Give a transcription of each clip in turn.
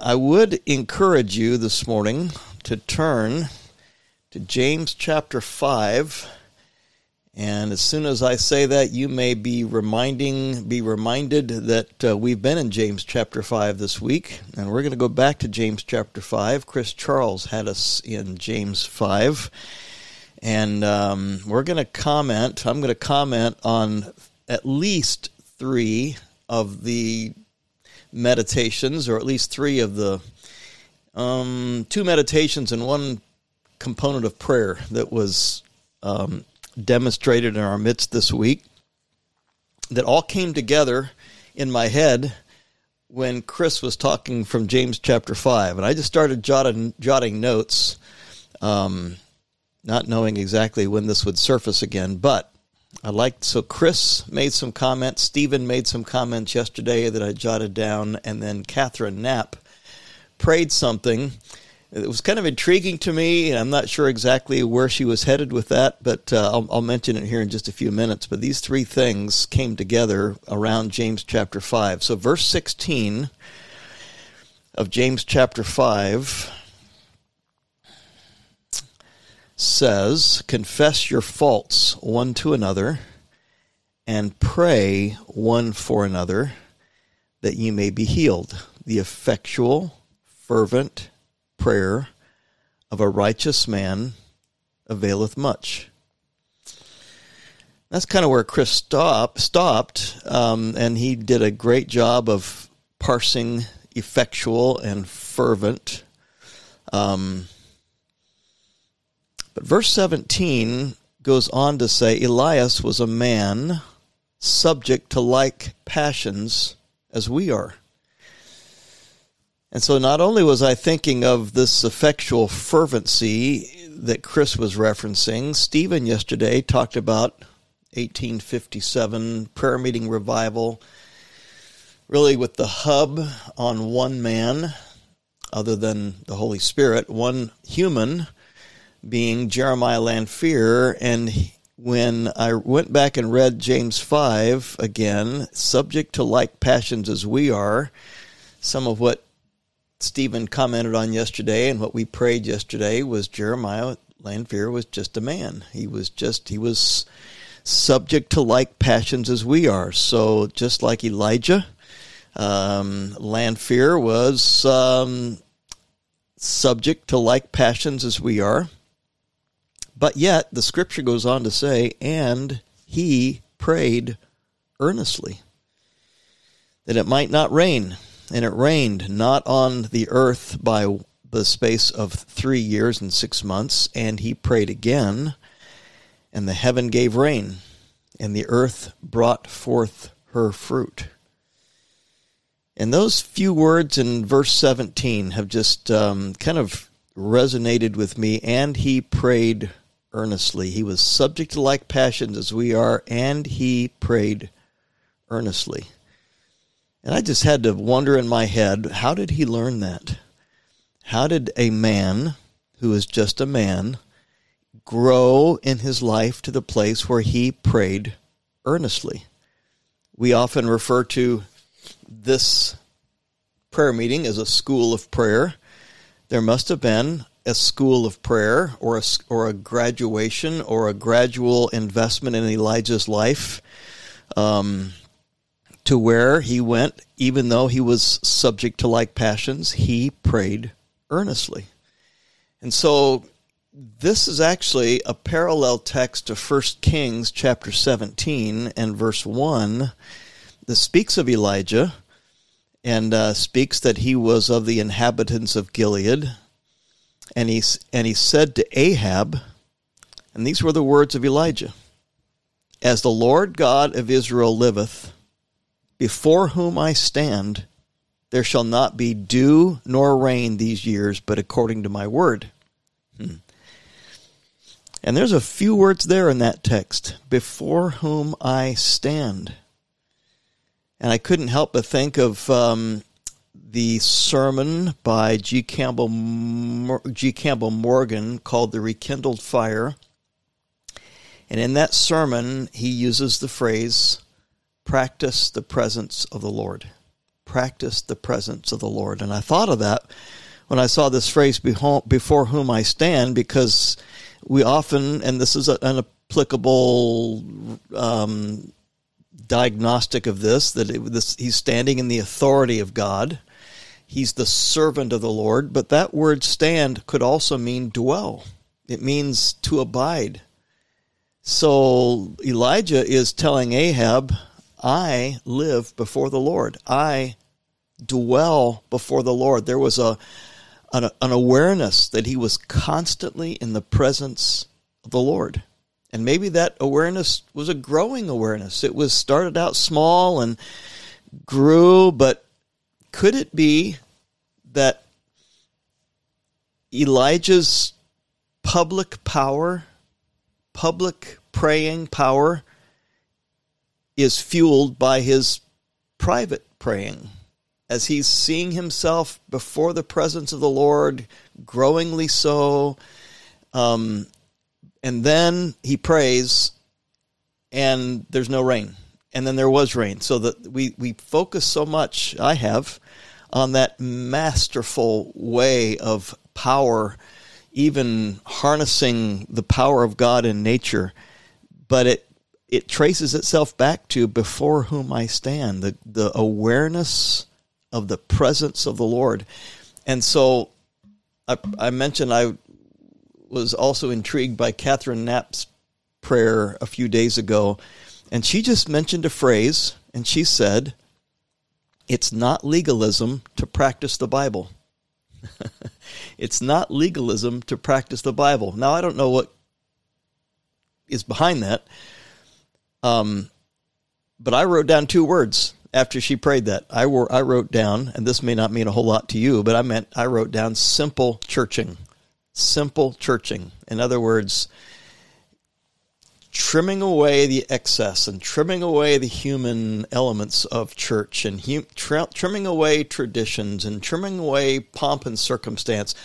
I would encourage you this morning to turn to James chapter 5. And as soon as I say that, you may be reminding, be reminded that uh, we've been in James chapter 5 this week. And we're going to go back to James chapter 5. Chris Charles had us in James 5. And um, we're going to comment, I'm going to comment on at least three of the meditations, or at least three of the um, two meditations and one component of prayer that was um, demonstrated in our midst this week that all came together in my head when Chris was talking from James chapter 5. And I just started jotting, jotting notes, um, not knowing exactly when this would surface again. But I liked, so Chris made some comments, Stephen made some comments yesterday that I jotted down, and then Catherine Knapp prayed something. It was kind of intriguing to me, and I'm not sure exactly where she was headed with that, but uh, I'll, I'll, mention it here in just a few minutes. But these three things came together around James chapter 5. So, verse 16 of James chapter 5 says, Confess your faults one to another, and pray one for another, that ye may be healed. The effectual, fervent prayer of a righteous man availeth much. That's kind of where Chris stop, stopped, um, and he did a great job of parsing effectual and fervent. Um, but verse 17 goes on to say Elias was a man subject to like passions as we are. And so not only was I thinking of this effectual fervency that Chris was referencing, Stephen yesterday talked about 1857 prayer meeting revival, really with the hub on one man, other than the Holy Spirit, one human being Jeremiah Lanphier. And when I went back and read James 5 again, subject to like passions as we are, some of what Stephen commented on yesterday and what we prayed yesterday was Jeremiah Lanphier was just a man. He was just, he was subject to like passions as we are. So just like Elijah, um, Lanphier was um, subject to like passions as we are. But yet, the scripture goes on to say, and he prayed earnestly that it might not rain and it rained not on the earth by the space of three years and six months. And he prayed again, and the heaven gave rain, and the earth brought forth her fruit. And those few words in verse 17 have just um, kind of resonated with me. And he prayed earnestly. He was subject to like passions as we are, and he prayed earnestly. And I just had to wonder in my head, how did he learn that? How did a man who is just a man grow in his life to the place where he prayed earnestly? We often refer to this prayer meeting as a school of prayer. There must have been a school of prayer or a, or a graduation or a gradual investment in Elijah's life. Um, to where he went, even though he was subject to like passions, he prayed earnestly. And so this is actually a parallel text to 1 Kings chapter 17 and verse 1 that speaks of Elijah and uh, speaks that he was of the inhabitants of Gilead. And he, and he said to Ahab, and these were the words of Elijah As the Lord God of Israel liveth, before whom I stand, there shall not be dew nor rain these years, but according to my word. Hmm. And there's a few words there in that text before whom I stand. And I couldn't help but think of um, the sermon by G. Campbell, G. Campbell Morgan called The Rekindled Fire. And in that sermon, he uses the phrase, practice the presence of the Lord. practice the presence of the Lord. And I thought of that when I saw this phrase, before whom I stand, because we often, and this is an applicable um, diagnostic of this, that it, this, he's standing in the authority of God. He's the servant of the Lord, but that word stand could also mean dwell. It means to abide. So Elijah is telling Ahab, I live before the Lord. I dwell before the Lord. There was a an, an awareness that he was constantly in the presence of the Lord. And maybe that awareness was a growing awareness. It was started out small and grew, but could it be that Elijah's public power, public praying power, is fueled by his private praying? as he's seeing himself before the presence of the Lord, growingly so. Um, and then he prays, and there's no rain. And then there was rain. So that we, we focus so much, I have, on that masterful way of power, even harnessing the power of God in nature. But it it traces itself back to before whom I stand, the, the awareness of the presence of the Lord. And so I, I mentioned I was also intrigued by Catherine Knapp's prayer a few days ago. And she just mentioned a phrase, and she said, It's not legalism to practice the Bible. it's not legalism to practice the Bible. Now, I don't know what is behind that. Um, but I wrote down two words after she prayed that. I, were, I wrote down, and this may not mean a whole lot to you, but I meant I wrote down simple churching. Simple churching. In other words, trimming away the excess and trimming away the human elements of church and hum, trimming away traditions and trimming away pomp and circumstance.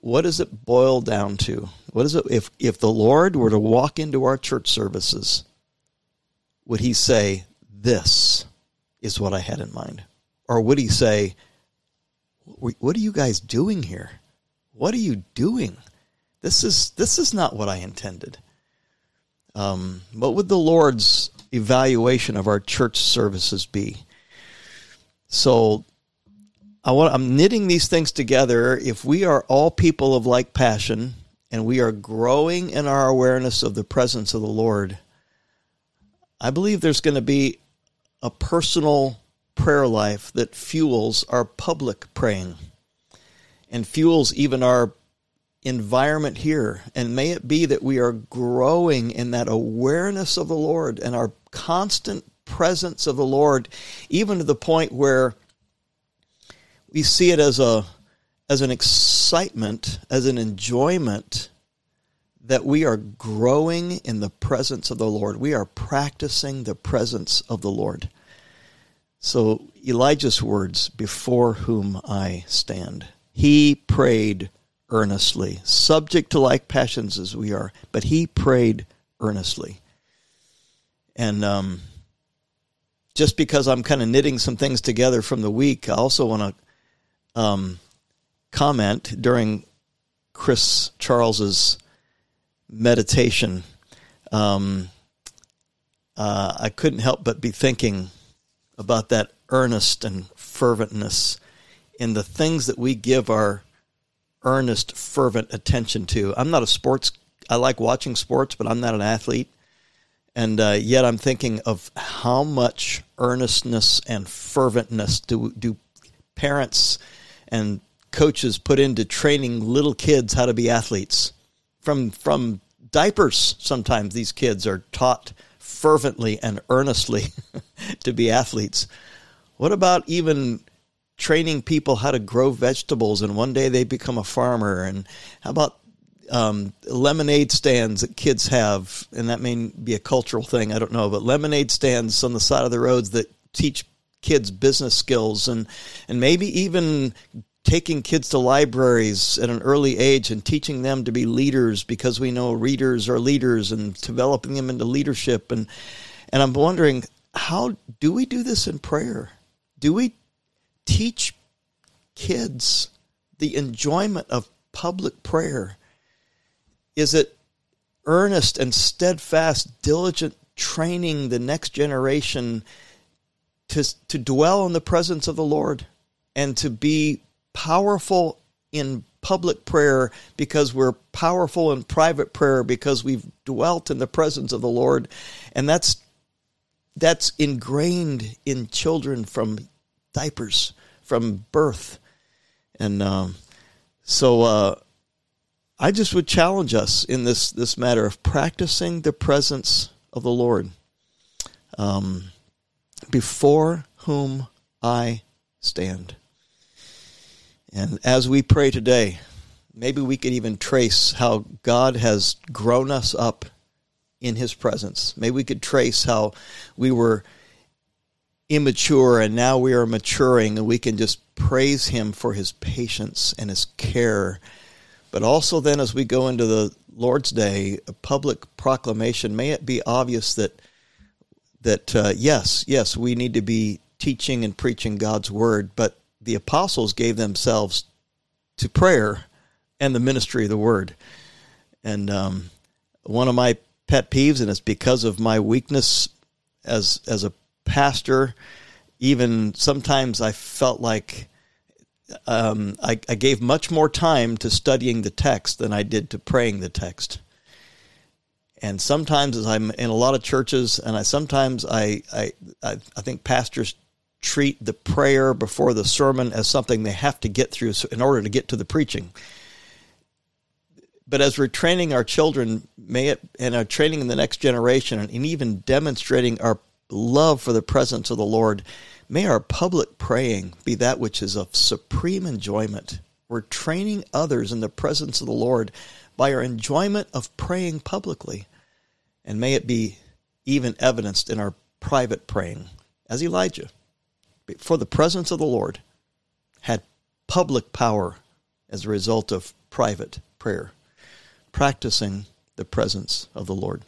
What does it boil down to? What is it if if the Lord were to walk into our church services, would he say this? is what I had in mind? Or would he say, What are you guys doing here? What are you doing? This is this is not what I intended. Um, what would the Lord's evaluation of our church services be? So I want, I'm knitting these things together. If we are all people of like passion and we are growing in our awareness of the presence of the Lord, I believe there's going to be a personal prayer life that fuels our public praying and fuels even our environment here. And may it be that we are growing in that awareness of the Lord and our constant presence of the Lord, even to the point where we see it as a as an excitement, as an enjoyment that we are growing in the presence of the Lord. We are practicing the presence of the Lord. So, Elijah's words, before whom I stand. He prayed earnestly, subject to like passions as we are, but he prayed earnestly. And um, just because I'm kind of knitting some things together from the week, I also want to um, comment during Chris Charles's meditation, um, uh, I couldn't help but be thinking about that earnest and ferventness in the things that we give our earnest, fervent attention to. I'm not a sports, I like watching sports, but I'm not an athlete. And uh, yet I'm thinking of how much earnestness and ferventness do, do parents and coaches put into training little kids how to be athletes from from diapers sometimes these kids are taught fervently and earnestly to be athletes what about even training people how to grow vegetables and one day they become a farmer. And how about um, lemonade stands that kids have? And that may be a cultural thing i don't know but lemonade stands on the side of the roads that teach kids business skills and and maybe even taking kids to libraries at an early age and teaching them to be leaders because we know readers are leaders and developing them into leadership. And and I'm wondering how do we do this in prayer? Do we teach kids the enjoyment of public prayer? Is it earnest and steadfast, diligent training the next generation to, to dwell in the presence of the Lord and to be powerful in public prayer because we're powerful in private prayer because we've dwelt in the presence of the Lord. And that's that's ingrained in children from diapers, from birth. And um, so uh, I just would challenge us in this, this matter of practicing the presence of the Lord. Um, before whom I stand. And as we pray today, maybe we could even trace how God has grown us up in His presence. Maybe we could trace how we were immature and now we are maturing and we can just praise Him for His patience and His care. But also, then, as we go into the Lord's Day, a public proclamation, may it be obvious that that uh, yes, yes, we need to be teaching and preaching God's word, but the apostles gave themselves to prayer and the ministry of the word. And um, one of my pet peeves, and it's because of my weakness as as a pastor. Even sometimes I felt like um, I, I gave much more time to studying the text than I did to praying the text. And sometimes, as I'm in a lot of churches, and I sometimes I I I, think pastors treat the prayer before the sermon as something they have to get through in order to get to the preaching. But as we're training our children, may it and are training in the next generation, and even demonstrating our love for the presence of the Lord, may our public praying be that which is of supreme enjoyment. We're training others in the presence of the Lord by our enjoyment of praying publicly. And may it be even evidenced in our private praying, as Elijah, for the presence of the Lord, had public power as a result of private prayer, practicing the presence of the Lord.